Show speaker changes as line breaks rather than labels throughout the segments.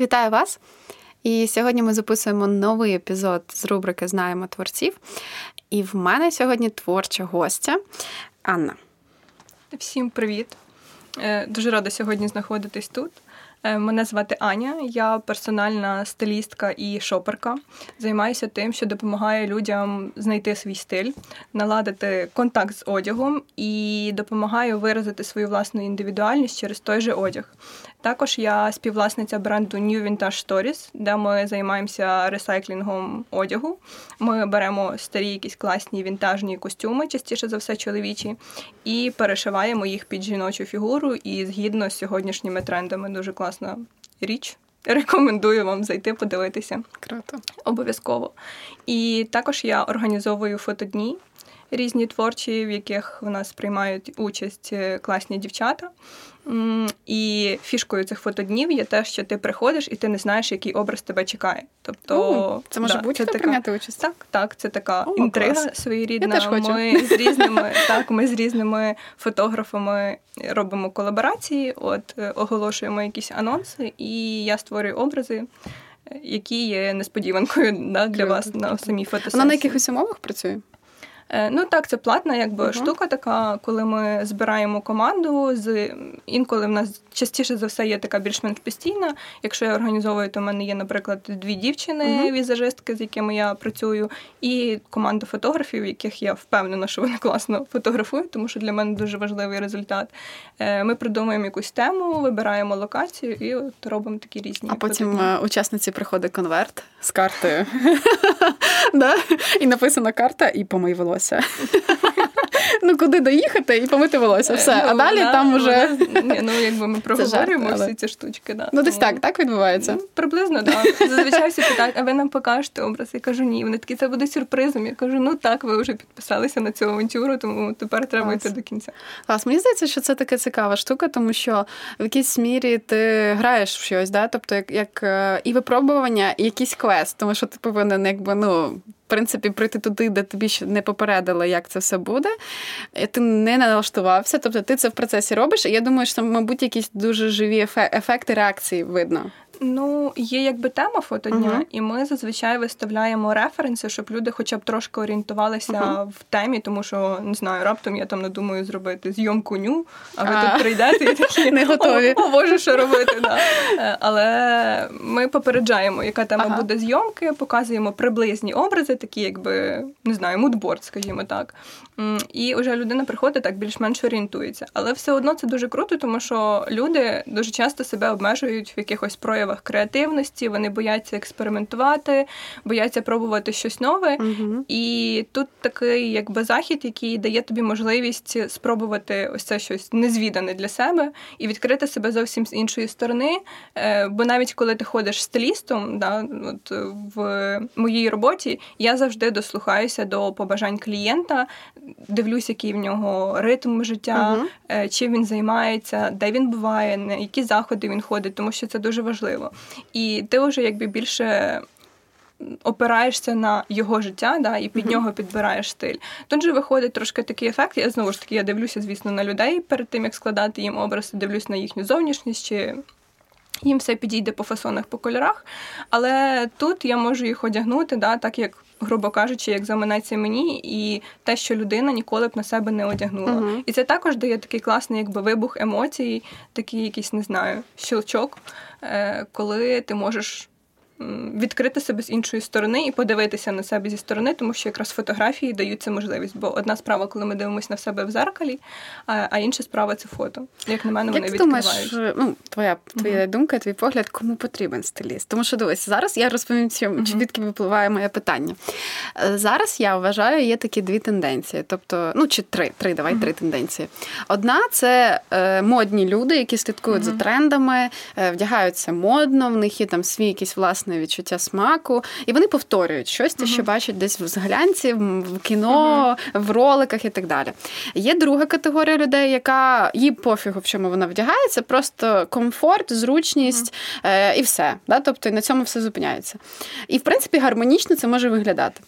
Вітаю вас! І сьогодні ми записуємо новий епізод з рубрики Знаємо творців. І в мене сьогодні творча гостя Анна.
Всім привіт! Е, дуже рада сьогодні знаходитись тут. Е, мене звати Аня, я персональна стилістка і шоперка. Займаюся тим, що допомагає людям знайти свій стиль, наладити контакт з одягом і допомагаю виразити свою власну індивідуальність через той же одяг. Також я співвласниця бренду New Vintage Stories, де ми займаємося ресайклінгом одягу. Ми беремо старі якісь класні вінтажні костюми, частіше за все чоловічі, і перешиваємо їх під жіночу фігуру і згідно з сьогоднішніми трендами. Дуже класна річ. Рекомендую вам зайти подивитися.
Круто.
Обов'язково. І також я організовую фотодні різні творчі, в яких в нас приймають участь е, класні дівчата. І фішкою цих фотоднів є те, що ти приходиш і ти не знаєш, який образ тебе чекає. Тобто
це може да, бути така... прийняти участь.
Так, так, це така О, інтрига клас. своєрідна. Я теж хочу. Ми з різними так, ми з різними фотографами робимо колаборації, от е, оголошуємо якісь анонси, і я створюю образи. Які є несподіванкою да, для вас на самій фотосесії.
Вона на якихось умовах працює?
Е, ну так, це платна якби uh-huh. штука така, коли ми збираємо команду. з Інколи в нас частіше за все є така більш-менш постійна. Якщо я організовую, то в мене є, наприклад, дві дівчини, uh-huh. візажистки, з якими я працюю, і команда фотографів, яких я впевнена, що вони класно фотографують, тому що для мене дуже важливий результат. Е, ми придумуємо якусь тему, вибираємо локацію і от робимо такі різні.
А потім фотодні. Е, учасниці приходить конверт з картою. І написана карта, і помий волосся волосся. Ну, куди доїхати і помити волосся. Все. А ну, далі там уже.
Ну, якби ми проговорюємо всі ці штучки.
Ну, десь так, так відбувається? Ну,
приблизно, так. Зазвичай всі питають, а ви нам покажете образ? Я кажу, ні. Вони такі, це буде сюрпризом. Я кажу, ну так, ви вже підписалися на цю авантюру, тому тепер треба йти до кінця.
Клас, мені здається, що це така цікава штука, тому що в якійсь мірі ти граєш в щось, да? тобто як, як е, і випробування, і якийсь квест, тому що ти повинен, якби, ну принципі прийти туди, де тобі ще не попередили, як це все буде. Ти не налаштувався, тобто ти це в процесі робиш. І я думаю, що мабуть, якісь дуже живі ефекти реакції видно.
Ну, є якби тема фотодня, uh-huh. і ми зазвичай виставляємо референси, щоб люди хоча б трошки орієнтувалися uh-huh. в темі, тому що не знаю, раптом я там надумаю зробити зйомку ню, а ви uh-huh. тут прийдете і такі
не готові.
О, боже, що робити. Да. Е, але ми попереджаємо, яка тема буде зйомки, показуємо приблизні образи, такі, якби не знаю, мудборд, скажімо так. І вже людина приходить так більш-менш орієнтується. Але все одно це дуже круто, тому що люди дуже часто себе обмежують в якихось проявах проявах креативності, вони бояться експериментувати, бояться пробувати щось нове. Угу. І тут такий якби захід, який дає тобі можливість спробувати ось це щось незвідане для себе і відкрити себе зовсім з іншої сторони. Е, бо навіть коли ти ходиш стилістом, да, от в моїй роботі я завжди дослухаюся до побажань клієнта, дивлюсь, який в нього ритм життя, угу. чим він займається, де він буває, на які заходи він ходить, тому що це дуже важливо важливо. І ти вже якби більше. Опираєшся на його життя, да, і під нього підбираєш стиль. Тут же виходить трошки такий ефект. Я знову ж таки я дивлюся, звісно, на людей перед тим, як складати їм образ, дивлюсь на їхню зовнішність, чи їм все підійде по фасонах, по кольорах. Але тут я можу їх одягнути, да, так як грубо кажучи, як заманеться мені, і те, що людина ніколи б на себе не одягнула. Uh-huh. І це також дає такий класний, якби вибух емоцій, такий якийсь, не знаю, щелчок, е, коли ти можеш відкрити себе з іншої сторони і подивитися на себе зі сторони, тому що якраз фотографії дають цю можливість. Бо одна справа, коли ми дивимося на себе в зеркалі, а інша справа це фото. Як на мене, вони
Як
відкривають.
думаєш, ну, Твоя твоя uh-huh. думка, твій погляд, кому потрібен стиліст? Тому що дивись, зараз я розповім, uh-huh. звідки випливає моє питання. Е, зараз я вважаю, є такі дві тенденції. Тобто, ну чи три, три, давай uh-huh. три тенденції. Одна це е, модні люди, які слідкують за трендами, е, вдягаються модно, в них є там свій якийсь власний власне відчуття смаку, і вони повторюють щось, те, що бачать десь в зглянці, в кіно, в роликах і так далі. Є друга категорія людей, яка їй пофігу, в чому вона вдягається, просто комфорт, зручність е, і все. Да? Тобто на цьому все зупиняється. І в принципі гармонічно це може виглядати.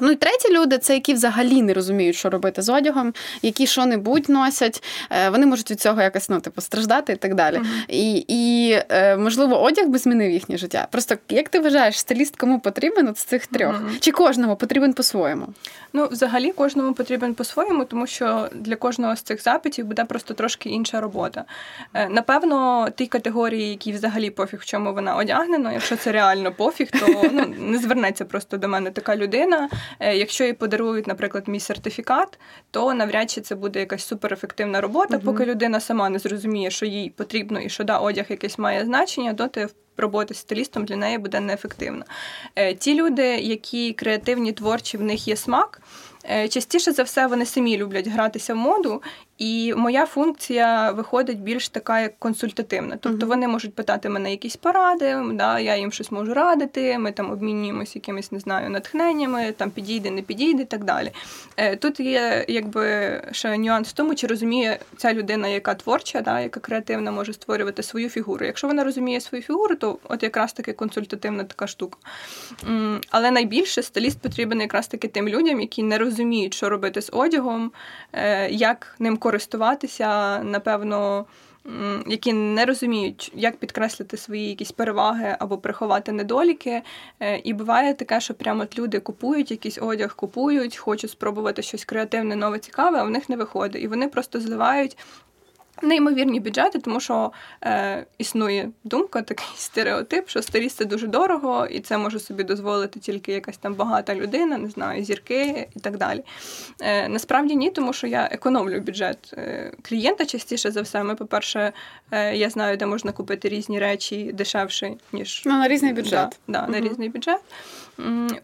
Ну і треті люди це які взагалі не розуміють, що робити з одягом, які що-небудь носять. Е, вони можуть від цього якось ну, типу, страждати і так далі. Uh-huh. І, і е, можливо, одяг би змінив їхнє життя. Просто як ти вважаєш, стиліст кому потрібен от з цих трьох? Uh-huh. Чи кожному потрібен по-своєму?
Ну, взагалі, кожному потрібен по-своєму, тому що для кожного з цих запитів буде просто трошки інша робота. Е, напевно, ті категорії, які взагалі пофіг, в чому вона одягнена, якщо це реально пофіг, то ну, не звернеться просто до мене така людина. Е, якщо їй подарують, наприклад, мій сертифікат, то навряд чи це буде якась суперефективна робота, угу. поки людина сама не зрозуміє, що їй потрібно і що да, одяг якесь має значення, доти роботи з стилістом для неї буде неефективна. Е, ті люди, які креативні, творчі, в них є смак. Е, частіше за все вони самі люблять гратися в моду, і моя функція виходить більш така як консультативна. Тобто вони можуть питати мене якісь поради, да, я їм щось можу радити, ми там обмінюємося якимись, не знаю, натхненнями, там підійде, не підійде і так далі. Е, тут є якби ще нюанс в тому, чи розуміє ця людина, яка творча, да, яка креативна, може створювати свою фігуру. Якщо вона розуміє свою фігуру, то от якраз таки консультативна така штука. Але найбільше стиліст потрібен якраз таки тим людям, які не розуміють, що робити з одягом, е, як ним користуватися користуватися, напевно, які не розуміють, як підкреслити свої якісь переваги або приховати недоліки. Е, і буває таке, що прямо от люди купують якийсь одяг, купують, хочуть спробувати щось креативне, нове, цікаве, а в них не виходить. І вони просто зливають Неймовірні бюджети, тому що е, існує думка, такий стереотип, що старість це дуже дорого, і це може собі дозволити тільки якась там багата людина, не знаю, зірки і так далі. Е, Насправді ні, тому що я економлю бюджет е, клієнта частіше за все. Ми, по-перше, е, я знаю, де можна купити різні речі дешевше, ніж
ну, на різний бюджет.
Да, да, угу. На різний бюджет.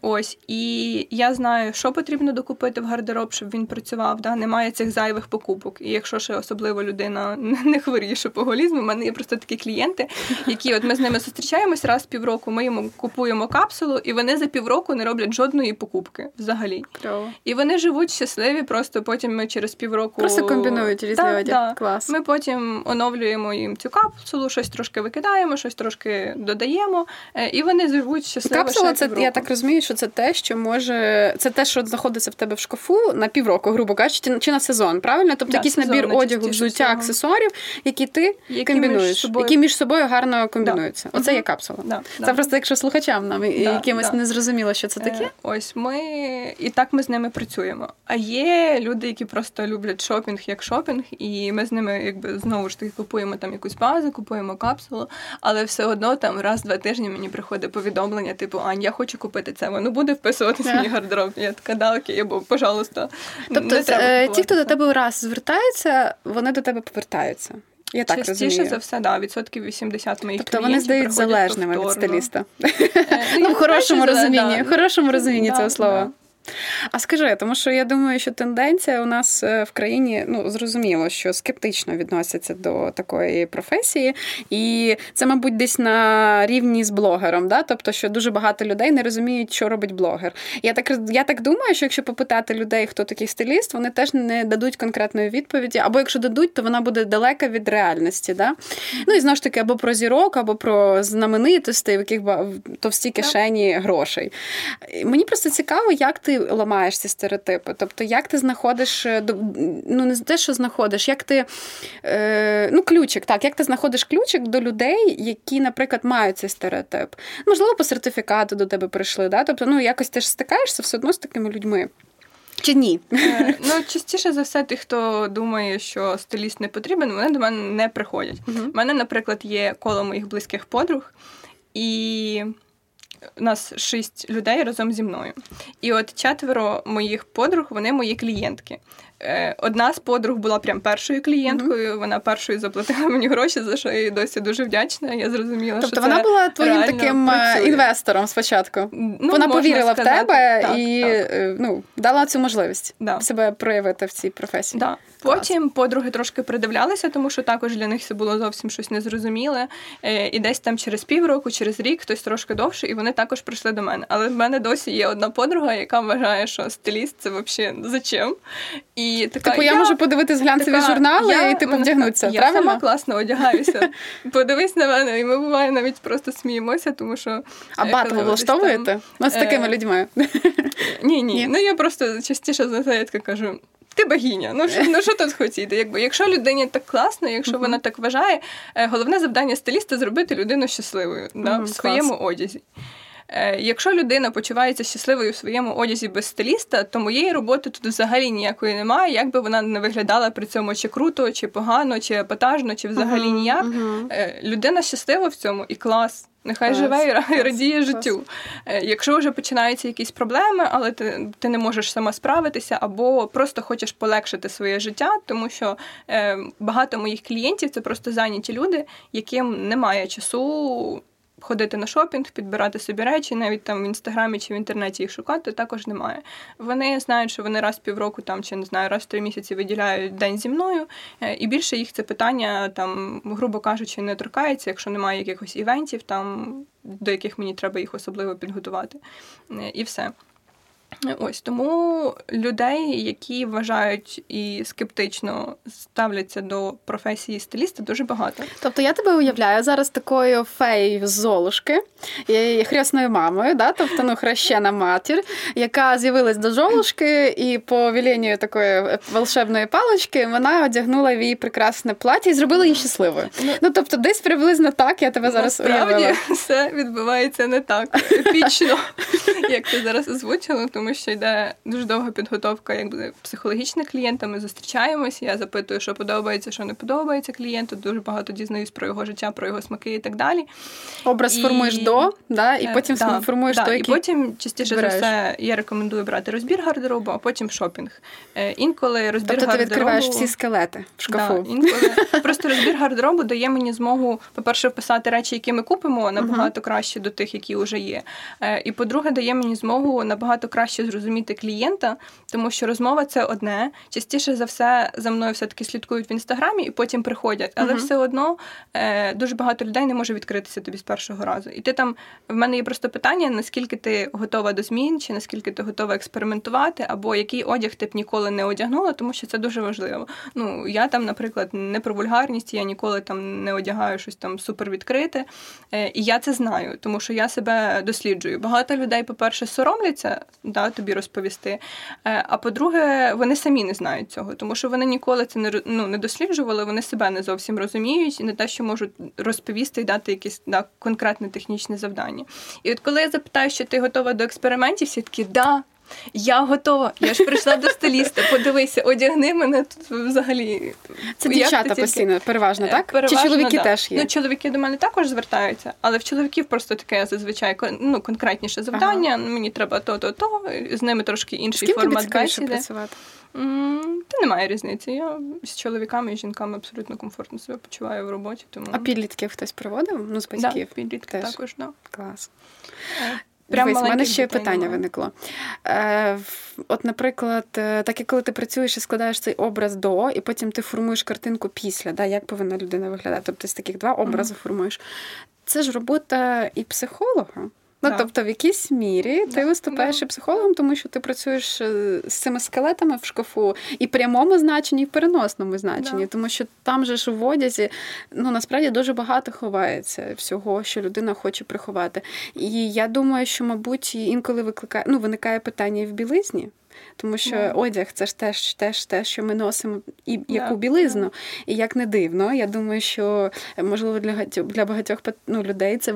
Ось, і я знаю, що потрібно докупити в гардероб, щоб він працював. Да? Немає цих зайвих покупок. І якщо ще особливо людина не хворіє шопоголізмом, у мене є просто такі клієнти, які от ми з ними зустрічаємось раз в півроку, ми йому купуємо капсулу, і вони за півроку не роблять жодної покупки взагалі.
Кльово.
І вони живуть щасливі, просто потім ми через півроку
просто комбінують різні да, одяг. Да. Клас.
Ми потім оновлюємо їм цю капсулу, щось трошки викидаємо, щось трошки додаємо, е, і вони живуть щасливо.
Капсула
це
я так розумію, що це те, що може це те, що знаходиться в тебе в шкафу на півроку, грубо кажучи, чи на сезон, правильно? Тобто да, якийсь сезон, набір одягу, взуття, аксесуарів, які ти які комбінуєш, між собою... які між собою гарно комбінуються. Да. Оце є капсула.
Да,
це просто якщо слухачам нам якимось не зрозуміло, що це таке. Е,
ось ми і так ми з ними працюємо. А є люди, які просто люблять шопінг як шопінг, і ми з ними якби знову ж таки купуємо там якусь базу, купуємо капсулу, але все одно там раз-два тижні мені приходить повідомлення, типу, Ань, я хочу купити це. Воно буде вписуватися в мій гардероб. Я така, да, окей, бо пожалуйста.
Тобто, не треба е, ті, хто до тебе раз звертаються, вони до тебе повертаються. Я так
Частіше
розумію.
за все, да, відсотків 80 моїх
Тобто вони здають залежними повторно. від стиліста. Е, ну, в хорошому розумінні, в хорошому розумінні цього слова. А скажи, тому що я думаю, що тенденція у нас е, в країні ну зрозуміло, що скептично відносяться до такої професії, і це, мабуть, десь на рівні з блогером. Да? Тобто, що дуже багато людей не розуміють, що робить блогер. Я так я так думаю, що якщо попитати людей, хто такий стиліст, вони теж не дадуть конкретної відповіді, або якщо дадуть, то вона буде далека від реальності. Да? Ну і знову ж таки, або про зірок, або про знаменитостей, в яких товсті кишені грошей. Мені просто цікаво, як ти ламаєш ці стереотипи? Тобто, як ти знаходиш е, ну не те, що знаходиш, як ти е, ну, ключик, так, як ти знаходиш ключик до людей, які, наприклад, мають цей стереотип? Можливо, по сертифікату до тебе прийшли, да? тобто, ну якось ти ж стикаєшся все одно з такими людьми. Чи ні?
Е, ну, частіше за все, ті, хто думає, що стиліст не потрібен, вони до мене не приходять. У uh мене, наприклад, є коло моїх близьких подруг, і нас шість людей разом зі мною. І от четверо моїх подруг, вони мої клієнтки. Е, одна з подруг була прям першою клієнткою. Mm-hmm. Вона першою заплатила мені гроші, за що я їй досі дуже вдячна. Я зрозуміла,
тобто
що
вона
це
була твоїм таким е, працює. інвестором спочатку. Ну, вона повірила сказати, в тебе так, і так. Е, ну, дала цю можливість да. себе проявити в цій професії.
Да. Потім подруги трошки придивлялися, тому що також для них це було зовсім щось незрозуміле. І десь там через півроку, через рік, хтось трошки довше, і вони також прийшли до мене. Але в мене досі є одна подруга, яка вважає, що стиліст це взагалі зачем. І така,
Типу, я, я можу подивитись глянцеві така, журнали я, і типу вдягнутися.
Я
правильно?
сама класно одягаюся. Подивись на мене, і ми буває навіть просто сміємося, тому що.
А е, батл влаштовуєте? Ну, з такими людьми.
Ні, ні. Ну я просто частіше за це кажу ти богиня. Ну що ну, що тут хотіти? Якби Якщо людині так класно, якщо uh-huh. вона так вважає, е, головне завдання стиліста зробити людину щасливою да, uh-huh, в своєму клас. одязі. Е, якщо людина почувається щасливою в своєму одязі без стиліста, то моєї роботи тут взагалі ніякої немає, як би вона не виглядала при цьому чи круто, чи погано, чи епатажно, чи взагалі uh-huh, ніяк. Людина щаслива в цьому і клас. Нехай клас, живе і клас, радіє клас. життю. Е, якщо вже починаються якісь проблеми, але ти ти не можеш сама справитися, або просто хочеш полегшити своє життя, тому що е, багато моїх клієнтів це просто зайняті люди, яким немає часу ходити на шопінг, підбирати собі речі, навіть там в інстаграмі чи в інтернеті їх шукати, також немає. Вони знають, що вони раз в півроку там чи не знаю, раз в три місяці виділяють день зі мною, е, і більше їх це питання там, грубо кажучи, не торкається, якщо немає якихось івентів, там до яких мені треба їх особливо підготувати. Е, і все. Ось тому людей, які вважають і скептично ставляться до професії стиліста, дуже багато.
Тобто я тебе уявляю зараз такою феєю з Золушки, хресною мамою, да? тобто ну, хрещена матір, яка з'явилась до Золушки, і по вілінню такої волшебної палочки вона одягнула в її прекрасне плаття і зробила її щасливою. Ну, ну тобто, десь приблизно так я тебе зараз
Насправді,
уявила.
все відбувається не так епічно, як ти зараз озвучила тому що йде дуже довга підготовка, якби психологічна клієнта. Ми зустрічаємося. Я запитую, що подобається, що не подобається клієнту. Дуже багато дізнаюсь про його життя, про його смаки і так далі.
Образ і... формуєш до, да, і е, потім да, формуєш да, той,
який І потім частіше за все я рекомендую брати розбір гардеробу, а потім шопінг. Е, інколи розбір
тобто
гардеробу...
ти відкриваєш всі скелети в шкафу.
Да, інколи просто розбір гардеробу дає мені змогу, по-перше, вписати речі, які ми купимо, набагато uh-huh. краще до тих, які вже є. Е, і по-друге, дає мені змогу набагато краще зрозуміти зрозуміти клієнта, тому що розмова це одне. Частіше за все за мною все-таки слідкують в інстаграмі і потім приходять. Але uh-huh. все одно е, дуже багато людей не може відкритися тобі з першого разу. І ти там в мене є просто питання: наскільки ти готова до змін, чи наскільки ти готова експериментувати, або який одяг ти б ніколи не одягнула, тому що це дуже важливо. Ну я там, наприклад, не про вульгарність, я ніколи там не одягаю щось там супер відкрите. Е, і я це знаю, тому що я себе досліджую. Багато людей, по-перше, соромляться да, тобі розповісти. Е, а по-друге, вони самі не знають цього, тому що вони ніколи це не ну, не досліджували, вони себе не зовсім розуміють і не те, що можуть розповісти і дати якесь да, конкретне технічне завдання. І от коли я запитаю, що ти готова до експериментів, всі такі да. Я готова. Я ж прийшла до стиліста. Подивися, одягни мене тут взагалі.
Це дівчата постійно, переважно, е, так? Переважно, Чи чоловіки
да.
теж є?
Ну, чоловіки до мене також звертаються, але в чоловіків просто таке зазвичай ну, конкретніше завдання. Ага. Мені треба то-то, то з ними трошки інший формат
бесіди. працювати.
Та немає різниці. Я з чоловіками і жінками абсолютно комфортно себе почуваю в роботі. Тому...
А підлітків хтось проводив? Ну, з батьків?
Да, підлітки теж. також, да.
Клас. Прямо Дивись, в мене ще питання виникло. Е, От, наприклад, е, так як коли ти працюєш і складаєш цей образ до, і потім ти формуєш картинку після, да, як повинна людина виглядати. Тобто з таких два образи mm-hmm. формуєш. Це ж робота і психолога. Ну, так. тобто, в якійсь мірі да. ти виступаєш да. і психологом, тому що ти працюєш е, з цими скелетами в шкафу і в прямому значенні, і в переносному значенні, тому що там же ж в одязі ну насправді дуже багато ховається всього, що людина хоче приховати. І я думаю, що, мабуть, інколи викликає ну, виникає питання і в білизні. Тому що yeah. одяг це ж теж теж те, що ми носимо і яку yeah. білизну. І як не дивно, я думаю, що можливо для для багатьох ну, людей це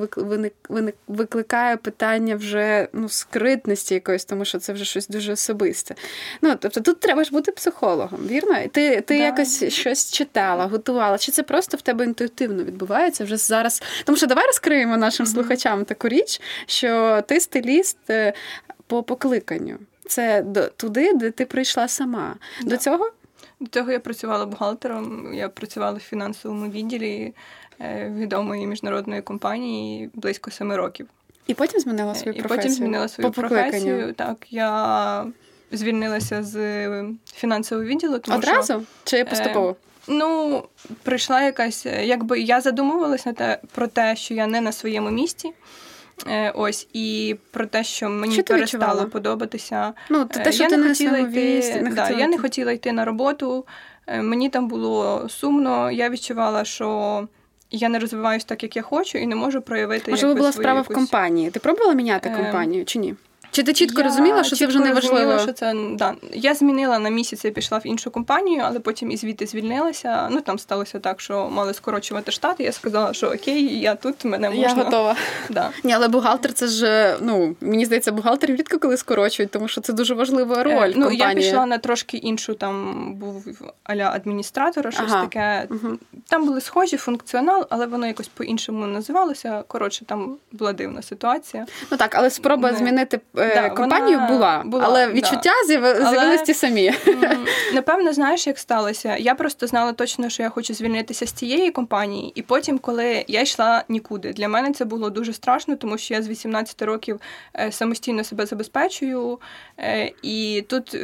викликає питання вже ну, скритності якоїсь, тому що це вже щось дуже особисте. Ну, Тобто тут треба ж бути психологом, вірно? Ти ти yeah. якось щось читала, готувала, чи це просто в тебе інтуїтивно відбувається вже зараз? Тому що давай розкриємо нашим mm-hmm. слухачам таку річ, що ти стиліст е, по покликанню це до туди, де ти прийшла сама. Да. До цього?
До цього я працювала бухгалтером, я працювала в фінансовому відділі е, відомої міжнародної компанії близько семи років.
І потім змінила свою професію?
І потім змінила свою По професію. Так, я звільнилася з фінансового відділу. Тому
Одразу?
Що,
Чи е, поступово? Е,
ну, прийшла якась, якби я задумувалася те про те, що я не на своєму місці. Е, ось і про те, що мені що перестало подобатися.
Ну, те, е, що я ти не хотіла йти.
Не да, хотіла я не хотіла йти на роботу. Е, мені там було сумно. Я відчувала, що я не розвиваюся так, як я хочу, і не можу проявити.
Можливо, була справа
якусь...
в компанії. Ти пробувала міняти компанію чи ні? Чи ти чітко я розуміла, що чітко це вже не важливо?
що це да. Я змінила на місяць, я пішла в іншу компанію, але потім і звідти звільнилася. Ну там сталося так, що мали скорочувати штат. і Я сказала, що окей, я тут мене можна.
Я готова.
Да.
Ні, але бухгалтер це ж ну мені здається, бухгалтер рідко коли скорочують, тому що це дуже важлива роль. Е,
ну
компанії.
я пішла на трошки іншу. Там був аля адміністратора, щось ага. таке. Угу. Там були схожі функціонал, але воно якось по-іншому називалося. Коротше, там була дивна ситуація.
Ну так, але спроба не... змінити. Е, да, компанію була, була, але відчуття да. з'явилися ті самі.
Напевно, знаєш, як сталося? Я просто знала точно, що я хочу звільнитися з цієї компанії, і потім, коли я йшла нікуди, для мене це було дуже страшно, тому що я з 18 років е, самостійно себе забезпечую, е, і тут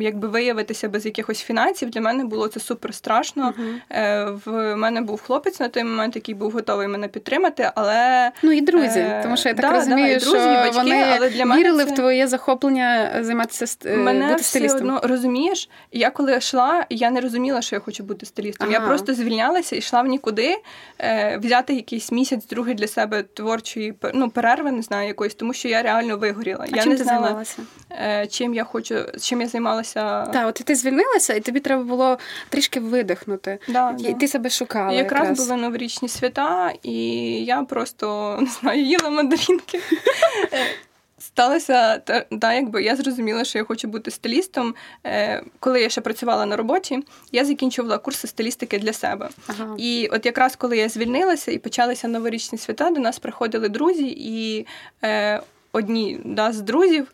якби виявитися без якихось фінансів, для мене було це супер страшно. Uh-huh. В мене був хлопець на той момент, який був готовий мене підтримати, але
ну і друзі, е, тому що я так да, розумію, да, друзі, що батьки, вони але для мене вірили це... в твоє захоплення займатися е, мене бути стилістом.
Все одно розумієш, я коли йшла, я не розуміла, що я хочу бути стилістом. Ага. Я просто звільнялася і йшла в нікуди взяти якийсь місяць, другий для себе творчої ну, перерви, не знаю якоїсь, тому що я реально вигоріла.
А
я
чим
не
ти
знала,
займалася?
чим я хочу, чим я займалася.
Так, от ти звільнилася, і тобі треба було трішки видихнути.
Да,
і
да.
ти себе шукала.
І
якраз,
якраз були новорічні свята, і я просто не знаю, їла мандарінки. Сталося та, якби я зрозуміла, що я хочу бути стилістом. Е, Коли я ще працювала на роботі, я закінчувала курси стилістики для себе. Ага. І от якраз коли я звільнилася і почалися новорічні свята, до нас приходили друзі, і е, одні да, з друзів.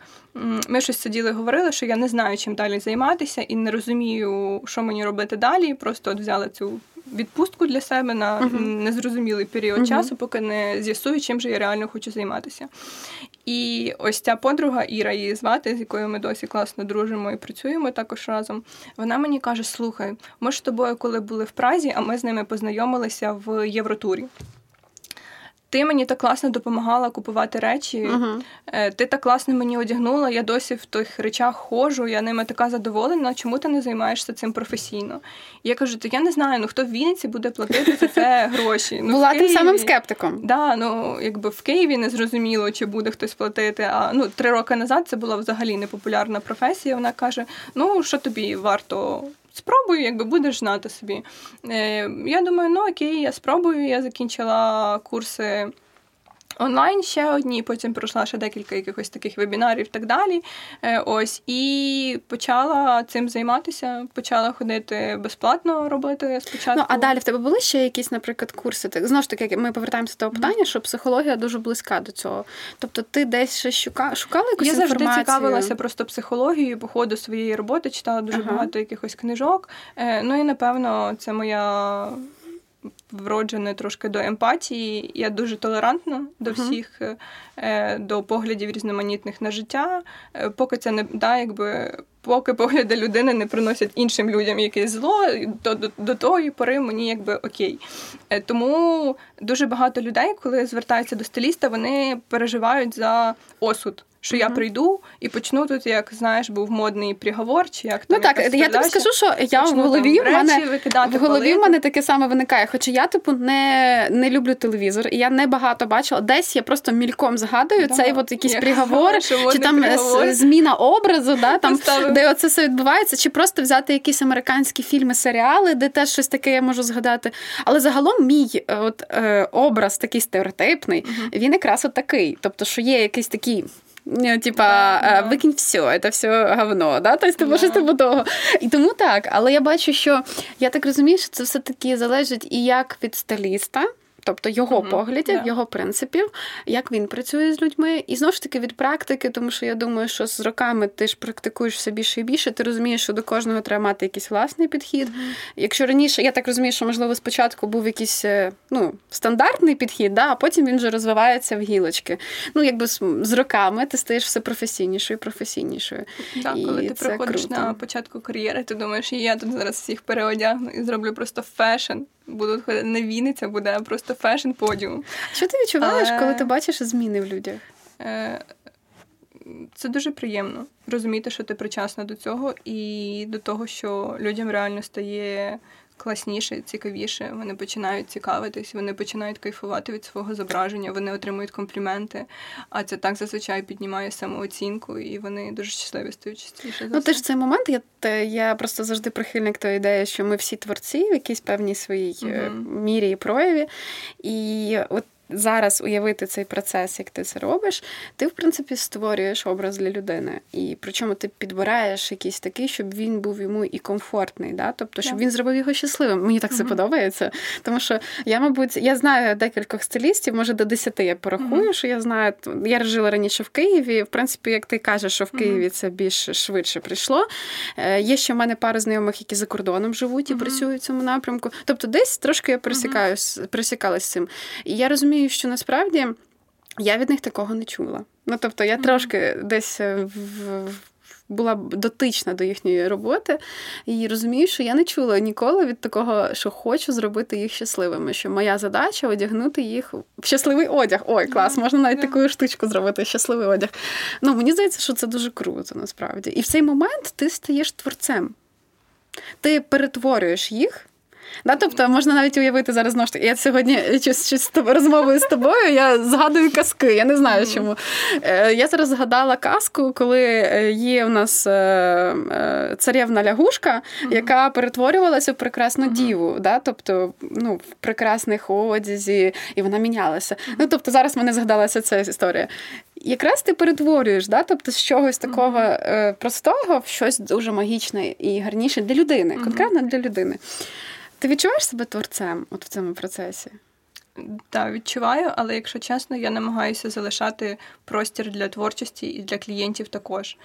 Ми щось сиділи, говорили, що я не знаю, чим далі займатися, і не розумію, що мені робити далі. Просто от взяла цю відпустку для себе на uh-huh. незрозумілий період uh-huh. часу, поки не з'ясую, чим же я реально хочу займатися. І ось ця подруга Іра її звати, з якою ми досі класно дружимо і працюємо також разом. Вона мені каже: Слухай, ми ж з тобою, коли були в Празі, а ми з ними познайомилися в Євротурі. Ти мені так класно допомагала купувати речі, uh-huh. ти так класно мені одягнула, я досі в тих речах ходжу, я ними така задоволена. Чому ти не займаєшся цим професійно? Я кажу, то я не знаю, ну хто в Вінниці буде платити за це гроші.
Ну, Була Києві, тим самим скептиком.
Да, ну якби в Києві не зрозуміло, чи буде хтось платити. А ну три роки назад це була взагалі непопулярна професія. Вона каже: Ну що тобі варто спробую, якби будеш знати собі. Е, Я думаю, ну окей, я спробую. Я закінчила курси онлайн ще одні, потім пройшла ще декілька якихось таких вебінарів і так далі. Е, ось і почала цим займатися, почала ходити безплатно робити спочатку.
Ну а далі в тебе були ще якісь, наприклад, курси? Так знову ж таки, ми повертаємося до того питання, що психологія дуже близька до цього. Тобто, ти десь ще шукала, шукала якусь
Я
інформацію?
завжди цікавилася просто психологією по ходу своєї роботи, читала дуже ага. багато якихось книжок. Е, ну і напевно, це моя вроджене трошки до емпатії. Я дуже толерантна до всіх, uh-huh. до поглядів різноманітних на життя. Е, поки це не да, якби. Поки погляди людини не приносять іншим людям якесь зло, то до, до тої пори мені якби окей. Е, тому дуже багато людей, коли звертаються до стиліста, вони переживають за осуд що mm-hmm. я прийду і почну тут, як знаєш, був модний приговор, чи як
там, ну так. Я тобі скажу, що я в голові в мене в голові в мене таке саме виникає. Хоча я типу не не люблю телевізор, і я не багато бачила. Десь я просто мільком згадую да. цей от якийсь приговор, чи там приговор. зміна образу, да там де оце все відбувається, чи просто взяти якісь американські фільми, серіали, де теж щось таке я можу згадати. Але загалом мій от е, образ такий стереотипний, uh-huh. він якраз от такий. Тобто, що є якийсь такий. Ну, типа, да, викинь все, це все говно, да? Тобто, ти можеш типу того. І тому так. Але я бачу, що я так розумію, що це все-таки залежить і як від стиліста, Тобто його mm-hmm. поглядів, yeah. його принципів, як він працює з людьми, і знову ж таки від практики, тому що я думаю, що з роками ти ж практикуєш все більше і більше. Ти розумієш, що до кожного треба мати якийсь власний підхід. Mm-hmm. Якщо раніше, я так розумію, що можливо спочатку був якийсь е, ну, стандартний підхід, да, а потім він вже розвивається в гілочки. Ну, якби з, з роками ти стаєш все професійнішою професійнішою.
Так, і коли ти приходиш круто. на початку кар'єри, ти думаєш, я тут зараз всіх переодягну і зроблю просто fashion. Будуть ходити не Вінниця, буде просто fashion подіум.
Що ти відчуваєш, Але... коли ти бачиш зміни в людях? Е,
це дуже приємно розуміти, що ти причасна до цього, і до того, що людям реально стає класніше, цікавіше. Вони починають цікавитись, вони починають кайфувати від свого зображення, вони отримують компліменти. А це так зазвичай піднімає самооцінку, і вони дуже щасливі стають частіше.
Ну ти ж цей момент. Я я просто завжди прихильник тої ідеї, що ми всі творці в якійсь певній своїй uh мірі і прояві. І от зараз уявити цей процес, як ти це робиш, ти, в принципі, створюєш образ для людини. І причому ти підбираєш якийсь такий, щоб він був йому і комфортний, да? тобто, щоб він зробив його щасливим. Мені так це подобається. Тому що я, мабуть, я знаю декількох стилістів, може до десяти я порахую, що я знаю. Я жила раніше в Києві. В принципі, як ти кажеш, що в Києві це більш швидше прийшло. Е, є ще в мене пара знайомих, які за кордоном живуть і працюють в цьому напрямку. Тобто, десь трошки я пересікаюсь, пересікалась з цим. І я розумію розумію, що насправді я від них такого не чула. Ну тобто, я mm-hmm. трошки десь е, в. Була дотична до їхньої роботи, і розумію, що я не чула ніколи від такого, що хочу зробити їх щасливими. Що моя задача одягнути їх в щасливий одяг. Ой, клас, можна навіть yeah. таку штучку зробити щасливий одяг. Ну мені здається, що це дуже круто насправді. І в цей момент ти стаєш творцем. Ти перетворюєш їх Да, Тобто можна навіть уявити зараз знову ж таки. Я сьогодні щось розмовою з тобою, я згадую казки, я не знаю чому. Е, я зараз згадала казку, коли е, є у нас е, царівна лягушка, яка перетворювалася в прекрасну діву. Да? Тобто ну, в прекрасних одязі, і вона мінялася. Ну, Тобто зараз мене згадалася ця історія. Якраз ти перетворюєш, да? тобто з чогось такого mm-hmm. простого в щось дуже магічне і гарніше для людини, конкретно для людини. Ти відчуваєш себе творцем от в цьому процесі?
Так, відчуваю, але якщо чесно, я намагаюся залишати простір для творчості і для клієнтів також.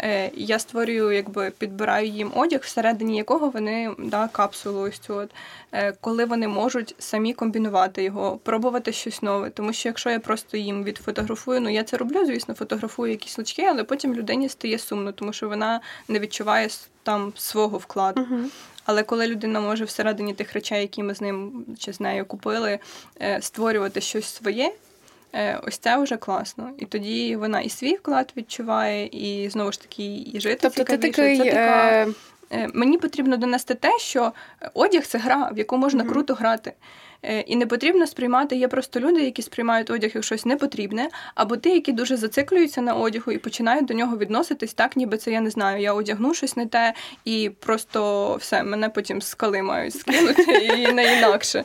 Е, Я створюю, якби підбираю їм одяг, всередині якого вони да, капсулу ось цю от, е, коли вони можуть самі комбінувати його, пробувати щось нове. Тому що якщо я просто їм відфотографую, ну я це роблю, звісно, фотографую якісь лучки, але потім людині стає сумно, тому що вона не відчуває там свого вкладу. Uh-huh. Але коли людина може всередині тих речей, які ми з ним чи з нею купили, е, створювати щось своє. Е, ось це вже класно. І тоді вона і свій вклад відчуває, і знову ж таки і жити тобто цікавіше. Ти такий, це така... Е, мені потрібно донести те, що одяг це гра, в яку можна mm-hmm. круто грати. Е, і не потрібно сприймати. Є просто люди, які сприймають одяг як щось непотрібне, або ті, які дуже зациклюються на одягу і починають до нього відноситись так, ніби це я не знаю. Я одягну щось не те, і просто все, мене потім скали мають скинути і не інакше.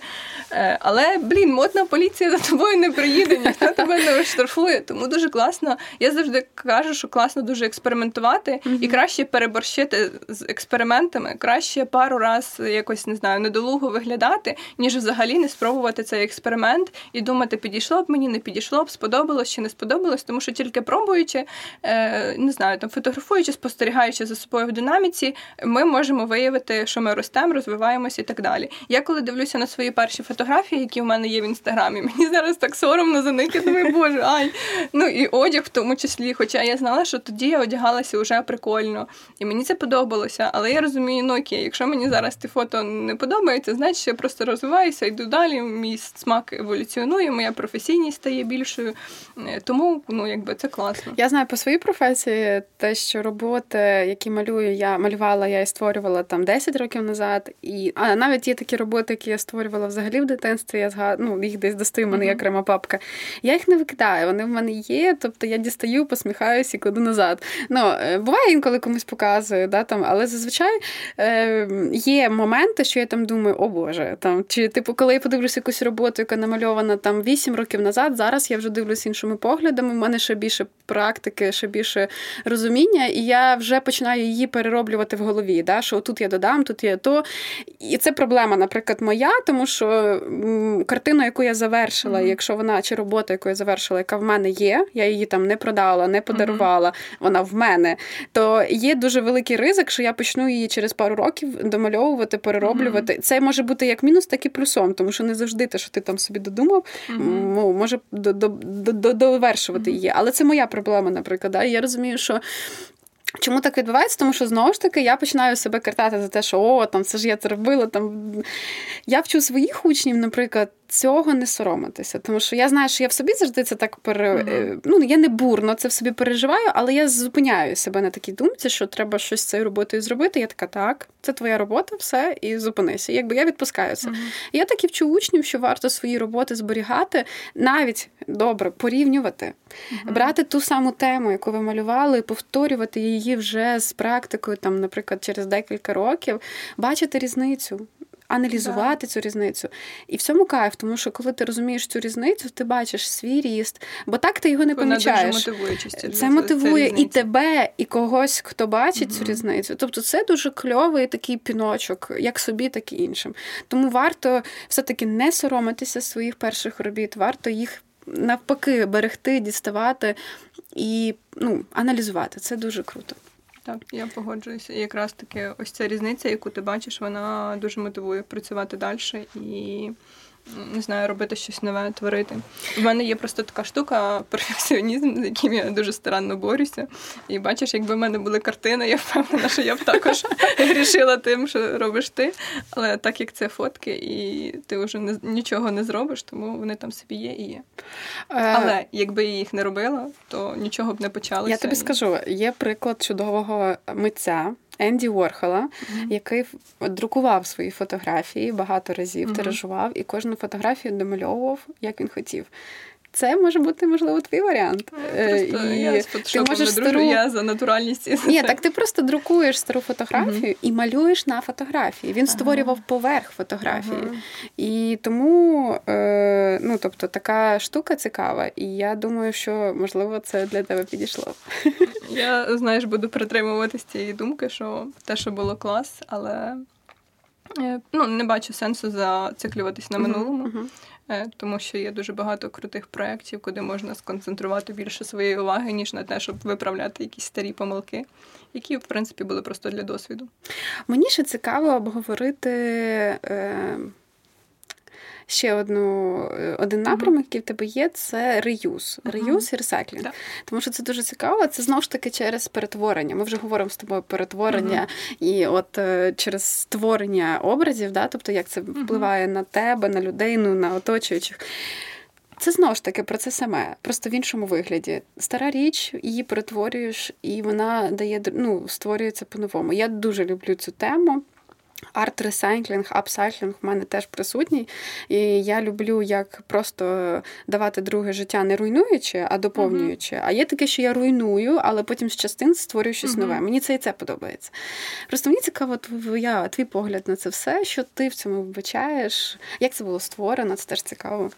Е, але, блін, модна поліція за тобою не приїде, ніхто тебе не оштрафує. Тому дуже класно. Я завжди кажу, що класно дуже експериментувати і краще переборщити з експериментами, краще пару раз якось не знаю, недолуго виглядати, ніж взагалі не спробувати цей експеримент і думати, підійшло б мені, не підійшло б, сподобалось чи не сподобалось, тому що тільки пробуючи, е, не знаю, там фотографуючи, спостерігаючи за собою в динаміці, ми можемо виявити, що ми ростемо, розвиваємося і так далі. Я коли дивлюся на свої перші фотографії, які в мене є в інстаграмі, мені зараз так соромно за них, я думаю, боже, ай. Ну і одяг в тому числі. Хоча я знала, що тоді я одягалася вже прикольно, і мені це подобалося. Але я розумію, ну окей, якщо мені зараз ті фото не подобається, значить я просто розвиваюся, йду далі. Мій смак еволюціонує, моя професійність стає більшою. Е, тому ну якби це класно.
Я знаю по своїй професії те, що роботи, які малюю, я малювала, я і створювала там 10 років назад. І а навіть є такі роботи, які я створювала взагалі в дитинстві. Я згад... ну, їх десь достаю, в мене є окрема папка. Я їх не викидаю, вони в мене є. Тобто я дістаю, посміхаюся і кладу назад. Ну, е, буває інколи комусь показую, да, там, але зазвичай е, є моменти, що я там думаю, о Боже, там чи типу, коли я подивлюся якусь роботу, яка намальована там 8 років назад. Зараз я вже дивлюсь іншими поглядами. У мене ще більше практики, ще більше розуміння, і я вже починаю її перероблювати в голові. Да? Що тут я додам, тут є то. І це проблема, наприклад, моя, тому що картину, яку я завершила, mm-hmm. якщо вона чи робота, яку я завершила, яка в мене є, я її там не продала, не подарувала, mm-hmm. вона в мене, то є дуже великий ризик, що я почну її через пару років домальовувати, перероблювати. Mm-hmm. Це може бути як мінус, так і плюсом, тому що не завжди те, що ти там собі додумав, mm-hmm. може довершувати її. Але це моя проблема, наприклад. Да? Я розумію, що Чому так відбувається? Тому що знову ж таки я починаю себе картати за те, що о, там це ж я це робила. Там я вчу своїх учнів, наприклад, цього не соромитися. Тому що я знаю, що я в собі завжди це так пере... Mm-hmm. Ну, я не бурно це в собі переживаю, але я зупиняю себе на такій думці, що треба щось з цією роботою зробити. Я така, так, це твоя робота, все, і зупинися. Якби я відпускаю це. Mm-hmm. Я так і вчу учнів, що варто свої роботи зберігати, навіть добре порівнювати, mm-hmm. брати ту саму тему, яку ви малювали, повторювати її вже з практикою, там, наприклад, через декілька років, бачити різницю аналізувати цю різницю. І в цьому кайф, тому що коли ти розумієш цю різницю, ти бачиш свій ріст, бо так ти його не Вона помічаєш.
Дуже мотивує частіше.
Це мотивує і тебе, і когось, хто бачить mm цю різницю. Тобто це дуже кльовий такий піночок, як собі, так і іншим. Тому варто все-таки не соромитися своїх перших робіт, варто їх навпаки берегти, діставати і ну, аналізувати. Це дуже круто.
Так, я погоджуюся. І якраз таки ось ця різниця, яку ти бачиш, вона дуже мотивує працювати далі і не знаю, робити щось нове, творити. У мене є просто така штука, перфекціонізм, з яким я дуже старанно борюся. І бачиш, якби в мене були картини, я впевнена, що я б також рішила тим, що робиш ти. Але так як це фотки, і ти вже не, нічого не зробиш, тому вони там собі є і є. Е, Але якби я їх не робила, то нічого б не почалося.
Я тобі скажу, є приклад чудового митця. Енді Ворхола, mm-hmm. який друкував свої фотографії багато разів, mm-hmm. тиражував і кожну фотографію домальовував, як він хотів це може бути, можливо, твій варіант.
Е, просто і я з ти можеш стару... я за натуральність.
Ні, так ти просто друкуєш стару фотографію uh-huh. і малюєш на фотографії. Він uh-huh. створював поверх фотографії. Uh-huh. І тому, е, ну, тобто, така штука цікава, і я думаю, що, можливо, це для тебе підійшло.
Я, знаєш, буду притримуватися цієї думки, що те, що було клас, але е, ну, не бачу сенсу зациклюватись на минулому. Е, тому що є дуже багато крутих проєктів, куди можна сконцентрувати більше своєї уваги, ніж на те, щоб виправляти якісь старі помилки, які, в принципі, були просто для досвіду.
Мені ще цікаво обговорити. Е ще одну, е, один напрямок, який в тебе є, це реюз. Реюз і ресайклінг. Да. Тому що це дуже цікаво. Це знову ж таки через перетворення. Ми вже говоримо з тобою перетворення і от е, через створення образів, да? тобто як це впливає на тебе, на людину, на оточуючих. Це знову ж таки про це саме, просто в іншому вигляді. Стара річ, її перетворюєш, і вона дає ну, створюється по-новому. Я дуже люблю цю тему. Арт-ресайклінг, апсайклінг в мене теж присутній. І я люблю як просто давати друге життя, не руйнуючи, а доповнюючи. Uh-huh. А є таке, що я руйную, але потім з частин створюю щось uh-huh. нове. Мені це і це подобається. Просто мені цікаво, твоя, твій погляд на це все, що ти в цьому вбачаєш, як це було створено, це теж цікаво.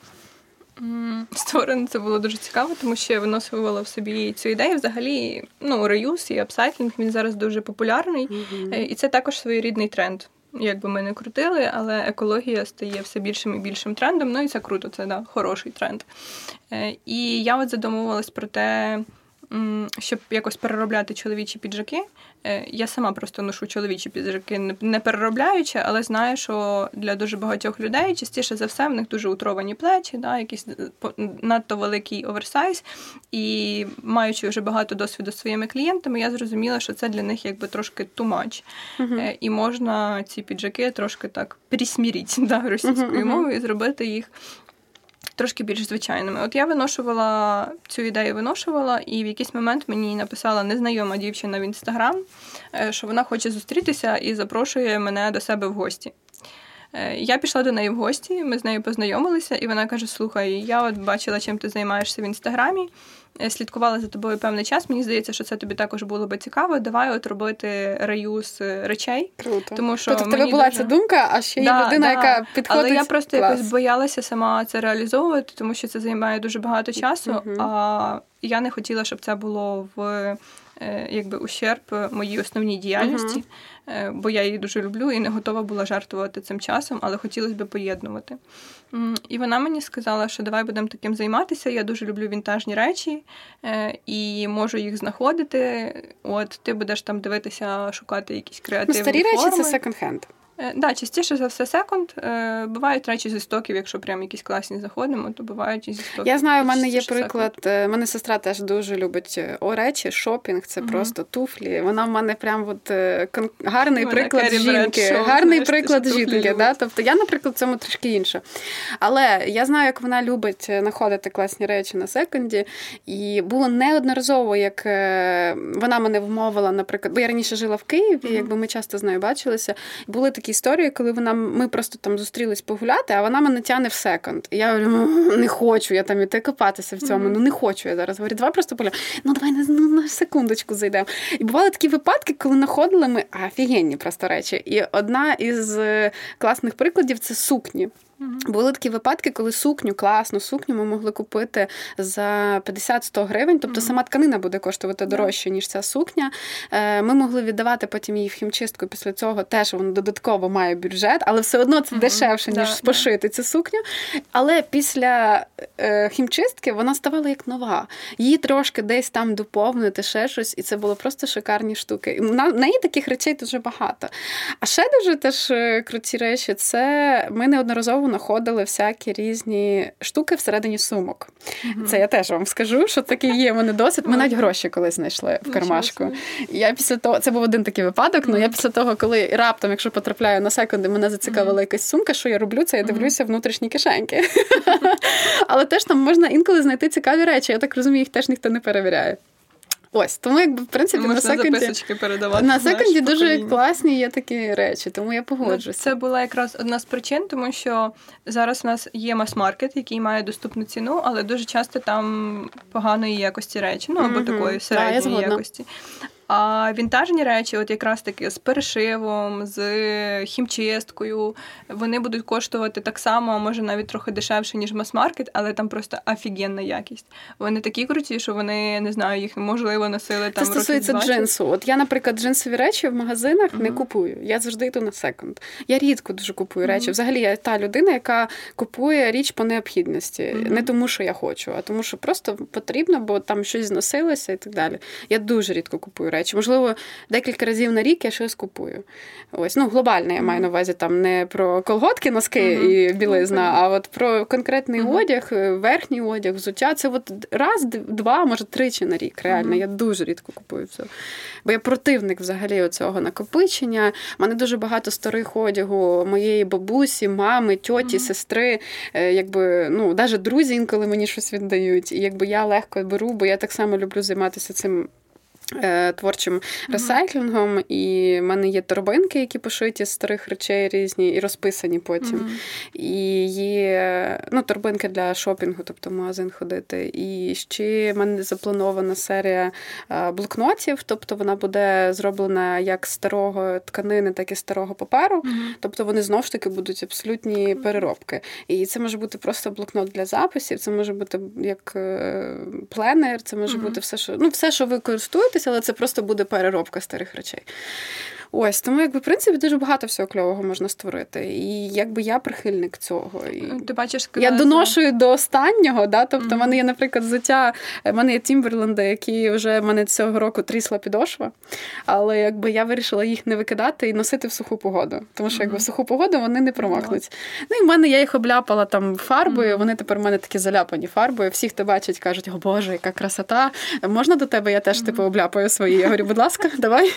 Створено це було дуже цікаво, тому що я виносувала в собі цю ідею. Взагалі, ну, reuse і апсайклінг він зараз дуже популярний, mm-hmm. і це також своєрідний тренд. Як би ми не крутили, але екологія стає все більшим і більшим трендом. Ну і це круто, це да, хороший тренд. Е, і я от задумувалась про те, щоб якось переробляти чоловічі піджаки. Е, я сама просто ношу чоловічі піджаки, не переробляючи, але знаю, що для дуже багатьох людей частіше за все в них дуже утровані плечі, да, якийсь е, надто великий оверсайз. І маючи вже багато досвіду з своїми клієнтами, я зрозуміла, що це для них якби трошки much. Uh-huh. І можна ці піджаки трошки так присмірити да, російською uh-huh. мовою і зробити їх трошки більш звичайними. От я виношувала цю ідею, виношувала, і в якийсь момент мені написала незнайома дівчина в інстаграм, е, що вона хоче зустрітися і запрошує мене до себе в гості. Е, я пішла до неї в гості, ми з нею познайомилися, і вона каже: Слухай, я от бачила, чим ти займаєшся в інстаграмі. Е, слідкувала за тобою певний час. Мені здається, що це тобі також було би цікаво. Давай от робити реюз речей.
Круто.
Тому що
тобто в тебе була дуже... ця думка, а ще є да, людина, да. яка підходить.
Але я просто Клас. якось боялася сама це реалізовувати, тому що це займає дуже багато часу. uh А я не хотіла, щоб це було в е, якби ущерб моїй основній діяльності. uh Е, бо я її дуже люблю і не готова була жартувати цим часом, але хотілося б поєднувати. І вона мені сказала, що давай будемо таким займатися. Я дуже люблю вінтажні речі е, і можу їх знаходити. От ти будеш там дивитися, шукати якісь креативні
Ну, Старі
форми.
речі це секонд-хенд.
Е, да, частіше за все секунд. Е, бувають речі зі стоків, якщо прям якісь класні заходимо, то бувають і зі стоків.
Я знаю, в мене є приклад. Е, мене сестра теж дуже любить о речі, шопінг, це угу. просто туфлі. Вона в мене прям от гарний Вона приклад жінки. Шоу, гарний знаєш, приклад жінки. Да? Тобто я, наприклад, в цьому трішки інше. Але я знаю, як вона любить знаходити класні речі на секунді. І було неодноразово, як вона мене вмовила, наприклад, бо я раніше жила в Києві, угу. якби ми часто з нею бачилися. Були такі історії, коли вона ми просто там зустрілись погуляти, а вона мене тяне в секонд. Я говорю, «Ну, не хочу я там іти копатися в цьому. Mm-hmm. Ну не хочу я зараз. Говорю, давай просто поля. Ну давай ну, на секундочку зайдемо. І бували такі випадки, коли знаходили ми офігенні просто речі. І одна із е, класних прикладів це сукні. Були такі випадки, коли сукню, класну сукню ми могли купити за 50-100 гривень, тобто mm-hmm. сама тканина буде коштувати дорожче, ніж ця сукня. Е, ми могли віддавати потім її в хімчистку. Після цього теж воно додатково має бюджет, але все одно це mm-hmm. дешевше, ніж yeah, пошити yeah. цю сукню. Але після е, хімчистки вона ставала як нова. Її трошки десь там доповнити, ще щось, і це було просто шикарні штуки. На неї таких речей дуже багато. А ще дуже теж е, круті речі це ми неодноразово знаходили всякі різні штуки всередині сумок. Mm-hmm. Це я теж вам скажу, що таке є. Мене досить. Ми навіть гроші колись знайшли в кармашку. Я після того, це був один такий випадок. але я після того, коли раптом, якщо потрапляю на секунди, мене зацікавила якась сумка, що я роблю, це я дивлюся внутрішні кишеньки. Але теж там можна інколи знайти цікаві речі. Я так розумію, їх теж ніхто не перевіряє. Ось, тому якби в принципі
Можна
на секунді
передавати
на секунді дуже покоління. класні є такі речі, тому я погоджуюся.
Це була якраз одна з причин, тому що зараз у нас є мас-маркет, який має доступну ціну, але дуже часто там поганої якості речі, ну або mm-hmm. такої середньої да, якості. А вінтажні речі, от якраз таки з перешивом, з хімчисткою, вони будуть коштувати так само, а може навіть трохи дешевше, ніж мас-маркет, але там просто офігенна якість. Вони такі круті, що вони не знаю, їх можливо носили там.
Це стосується джинсу. От я, наприклад, джинсові речі в магазинах uh-huh. не купую. Я завжди йду на секунд. Я рідко дуже купую речі. Uh-huh. Взагалі, я та людина, яка купує річ по необхідності, uh-huh. не тому, що я хочу, а тому, що просто потрібно, бо там щось зносилося і так далі. Я дуже рідко купую речі. Можливо, декілька разів на рік я щось купую. Ось, ну, глобально я маю на увазі там не про колготки, носки uh-huh. і білизна, uh-huh. а от про конкретний uh-huh. одяг, верхній одяг, взуття. Це от раз, два, може, тричі на рік. Реально, я дуже рідко купую це. Бо я противник взагалі оцього накопичення. У мене дуже багато старих одягу моєї бабусі, мами, тьоті, сестри. Е, якби, ну, навіть друзі інколи мені щось віддають. І якби я легко беру, бо я так само люблю займатися цим Е, творчим ресайклінгом, і в мене є торбинки, які пошиті з старих речей різні, і розписані потім. Mm-hmm. І є ну, торбинки для шопінгу, тобто в магазин ходити. І ще в мене запланована серія е, блокнотів, тобто вона буде зроблена як з старого тканини, так і з старого паперу. Mm-hmm. Тобто вони знову ж таки будуть абсолютні переробки. І це може бути просто блокнот для записів, це може бути як е, пленер, це може бути все, що ну, все, що ви користуєте але це просто буде переробка старих речей. Ось тому, якби в принципі дуже багато всього кльового можна створити. І якби я прихильник цього. І
ну, Ти бачиш,
Я доношую до останнього. Да? Тобто, в mm-hmm. мене є, наприклад, взуття, в мене є Тімберленди, які вже в мене цього року трісла підошва. Але якби я вирішила їх не викидати і носити в суху погоду. Тому що якби в суху погоду вони не промахнуть. Ну і в мене я їх обляпала там фарбою. Вони тепер в мене такі заляпані фарбою. Всі, хто бачить, кажуть, о Боже, яка красота! Можна до тебе? Я теж типу обляпаю свої. Я говорю, будь ласка, давай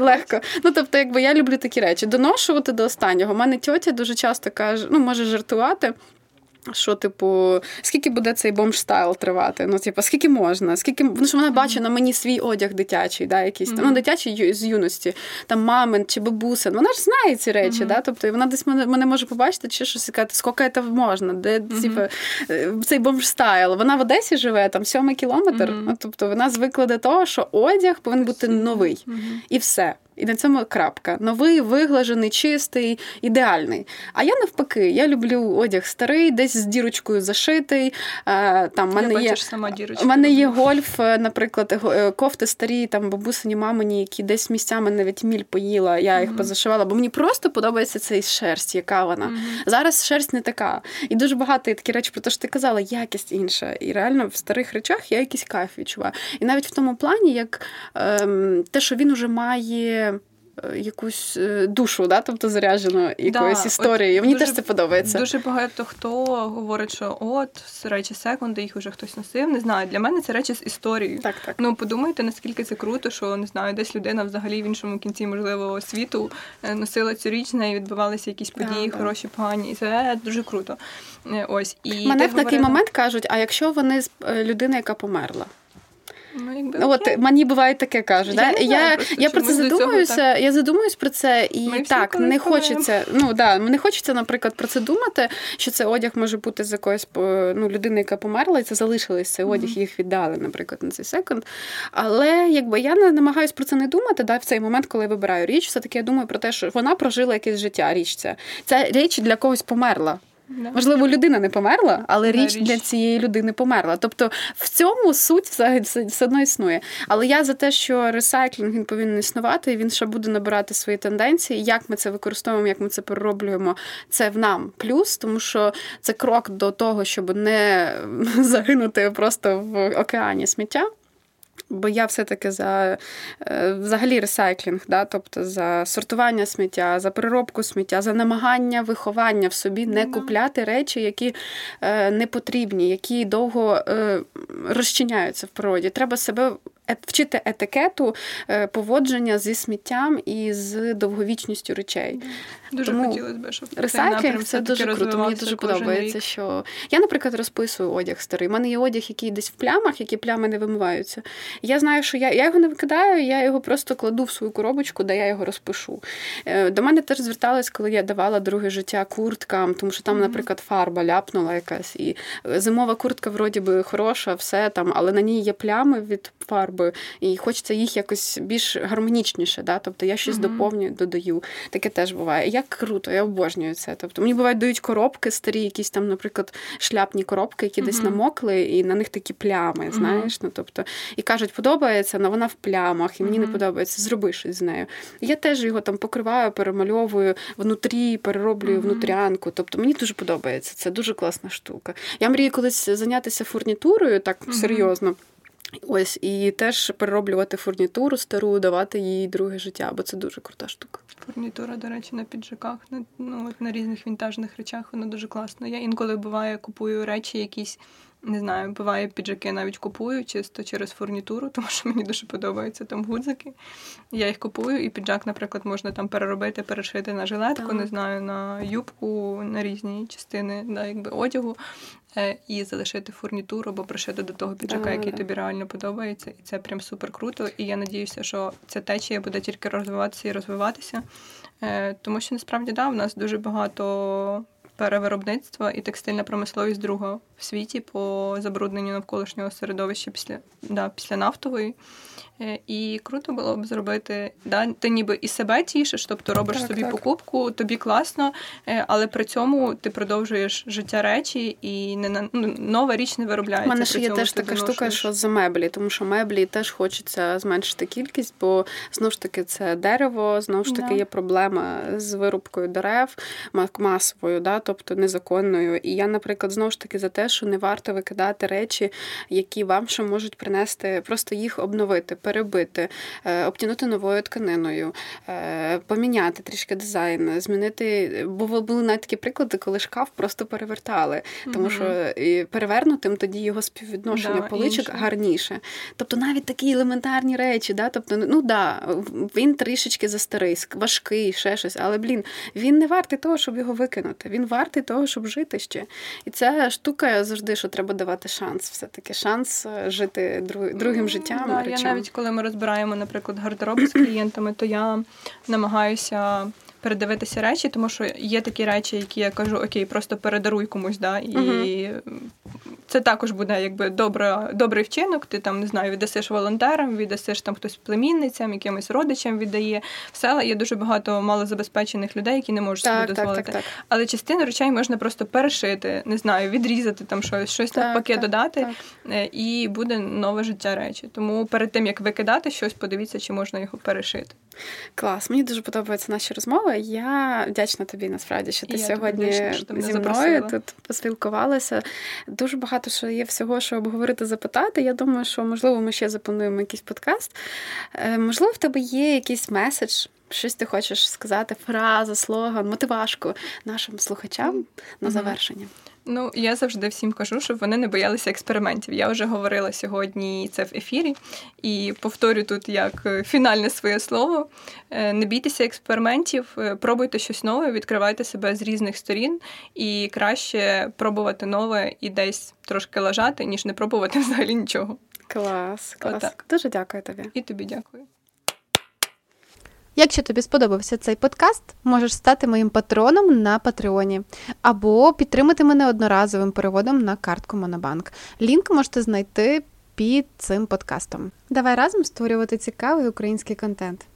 легко. Ну тобто, якби я люблю такі речі. Доношувати до останнього. У мене тьотя дуже часто каже, ну може жартувати. Що, типу, скільки буде цей бомж-стайл тривати? Ну, типу, скільки можна? Скільки ну, що вона бачить на мені свій одяг дитячий, да, якийсь mm-hmm. ну, дитячий з юності, там мамин чи бабусин. Вона ж знає ці речі, mm-hmm. да? тобто вона десь мене мене може побачити, чи щось сказати, скільки це можна, де mm-hmm. типу, е, цей бомж-стайл. Вона в Одесі живе, там сьомий кілометр. Ну, тобто вона звикла до того, що одяг повинен бути новий. І все. І на цьому крапка. Новий, виглажений, чистий, ідеальний. А я навпаки, я люблю одяг старий, десь з дірочкою зашитий. Там мене
я
є
сама дірочка.
У мене є гольф, е, наприклад, е, кофти старі, там бабусині, мамині, які десь місцями навіть міль поїла. Я їх mm-hmm. позашивала, бо мені просто подобається цей шерсть, яка вона. Mm-hmm. Зараз шерсть не така. І дуже багато є такі речі, про те, що ти казала, якість інша. І реально в старих речах я якийсь кайф відчуваю. І навіть в тому плані, як ем, те, що він уже має якусь е, душу, да? тобто заряджену якоюсь да, історією. Мені дуже, теж це подобається.
Дуже багато хто говорить, що от речі секунди, їх вже хтось носив. Не знаю. Для мене це речі з історією.
Так, так.
Ну подумайте, наскільки це круто, що не знаю, десь людина взагалі в іншому кінці можливо світу носила цю річ, неї відбувалися якісь події, да, хороші, погані, і це дуже круто. Ось і
мене в такий говорила... момент кажуть: а якщо вони з людина, яка померла?
Ну, якби
От мені буває таке кажуть. Я да? я, просто, я про це задумуюся. Я задумуюсь про це, і Ми так не хочеться. Ну да, не хочеться, наприклад, про це думати, що це одяг може бути з якоїсь ну, людини, яка померла, і це залишилось цей одяг, mm-hmm. їх віддали, наприклад, на цей секунд. Але якби я не намагаюся про це не думати, да, в цей момент, коли я вибираю річ, все таки я думаю про те, що вона прожила якесь життя. Річ ця. Ця річ для когось померла. Да. Можливо, людина не померла, але річ, річ для цієї людини померла. Тобто в цьому суть все, все одно існує. Але я за те, що ресайклінг він повинен існувати, і він ще буде набирати свої тенденції. Як ми це використовуємо, як ми це перероблюємо, це в нам плюс, тому що це крок до того, щоб не загинути просто в океані сміття. Бо я все-таки за е, взагалі ресайклінг, да? тобто за сортування сміття, за переробку сміття, за намагання виховання в собі, не купляти речі, які е, не потрібні, які довго е, розчиняються в природі. Треба себе вчити етикету поводження зі сміттям і з довговічністю речей.
Дуже Тому хотілося б, щоб
ресайклінг це дуже круто. Мені дуже подобається, рік. що я, наприклад, розписую одяг старий. У мене є одяг, який десь в плямах, які плями не вимиваються. Я знаю, що я я його не викидаю, я його просто кладу в свою коробочку, де я його розпишу. Е, до мене теж звертались, коли я давала друге життя курткам, тому що там, наприклад, фарба ляпнула якась, і е, зимова куртка вроді би хороша, все там, але на ній є плями від фарби, і хочеться їх якось більш гармонічніше. Да? Тобто я щось uh-huh. доповнюю, додаю. Таке теж буває. Як круто, я обожнюю це. Тобто мені бувають дають коробки старі, якісь там, наприклад, шляпні коробки, які uh-huh. десь намокли, і на них такі плями. Знаєш, ну тобто, і кажуть, подобається, але вона в плямах, і мені не подобається. Зроби щось з нею. Я теж його там покриваю, перемальовую внутрі, перероблюю внутрянку. Тобто мені дуже подобається. Це дуже класна штука. Я мрію колись зайнятися фурнітурою так серйозно. Ось і теж перероблювати фурнітуру стару, давати їй друге життя, бо це дуже крута штука.
Фурнітура, до речі, на піджаках, на ну на різних вінтажних речах, вона дуже класна. Я інколи буває купую речі, якісь не знаю, буває піджаки навіть купую чисто через фурнітуру, тому що мені дуже подобаються там гудзики. Я їх купую, і піджак, наприклад, можна там переробити, перешити на жилетку, так. не знаю, на юбку, на різні частини да, якби одягу. Е, і залишити фурнітуру або пришити до того піджака, який тобі реально подобається. І це прям супер круто. І я надіюся, що ця течія буде тільки розвиватися і розвиватися. Е, тому що насправді да, в нас дуже багато перевиробництва і текстильна промисловість друга в світі по забрудненню навколишнього середовища після да, після нафтової. Е, і круто було б зробити, да, ти ніби і себе тішиш, тобто робиш так, собі так. покупку, тобі класно, е, але при цьому ти продовжуєш життя речі і не ну, нова річ не виробляється.
У мене ж є теж така штука, що за меблі, тому що меблі теж хочеться зменшити кількість, бо знову ж таки це дерево, знову ж таки да. є проблема з вирубкою дерев масовою, да, тобто незаконною. І я, наприклад, знову ж таки за те, що не варто викидати речі, які вам ще можуть принести, просто їх обновити перебити, е, обтянути новою тканиною, е, поміняти трішки дизайн, змінити. Бо були навіть такі приклади, коли шкаф просто перевертали, тому що перевернутим тоді його співвідношення да, поличок інше. гарніше. Тобто навіть такі елементарні речі, да, тобто, ну да, він трішечки застарий, важкий, ще щось, але блін, він не вартий того, щоб його викинути. Він вартий того, щоб жити ще. І ця штука завжди, що треба давати шанс, все таки шанс жити жити другим життям.
Да, я навіть коли ми розбираємо, наприклад, гардероб з клієнтами, то я намагаюся передивитися речі, тому що є такі речі, які я кажу, окей, просто передаруй комусь, да, і uh це також буде якби добра, добрий вчинок. Ти там не знаю, віддасиш волонтерам, віддасиш там хтось племінницям, якимось родичам віддає. В села є дуже багато малозабезпечених людей, які не можуть так, собі дозволити. Так, так, Але частину речей можна просто перешити, не знаю, відрізати там щось, щось так, навпаки додати, е, і буде нове життя речі. Тому перед тим як викидати щось, подивіться, чи можна його перешити.
Клас, мені дуже подобаються наші розмови. Я вдячна тобі насправді, що ти
Я
сьогодні
вдячна, що ти
зі мною
запросила.
тут поспілкувалася. Дуже багато що є всього, що обговорити, запитати. Я думаю, що можливо ми ще заплануємо якийсь подкаст. Е, можливо, в тебе є якийсь меседж. Щось ти хочеш сказати, фраза, слоган, мотивашку нашим слухачам на завершення.
Ну, я завжди всім кажу, щоб вони не боялися експериментів. Я вже говорила сьогодні це в ефірі, і повторю тут як е, фінальне своє слово: Е, не бійтеся експериментів, е, пробуйте щось нове, відкривайте себе з різних сторін, і краще пробувати нове і десь трошки лажати, ніж не пробувати взагалі нічого.
Клас, клас.
Отак.
Дуже дякую тобі.
І тобі дякую.
Якщо тобі сподобався цей подкаст, можеш стати моїм патроном на Патреоні або підтримати мене одноразовим переводом на картку Монобанк. Лінк можете знайти під цим подкастом. Давай разом створювати цікавий український контент.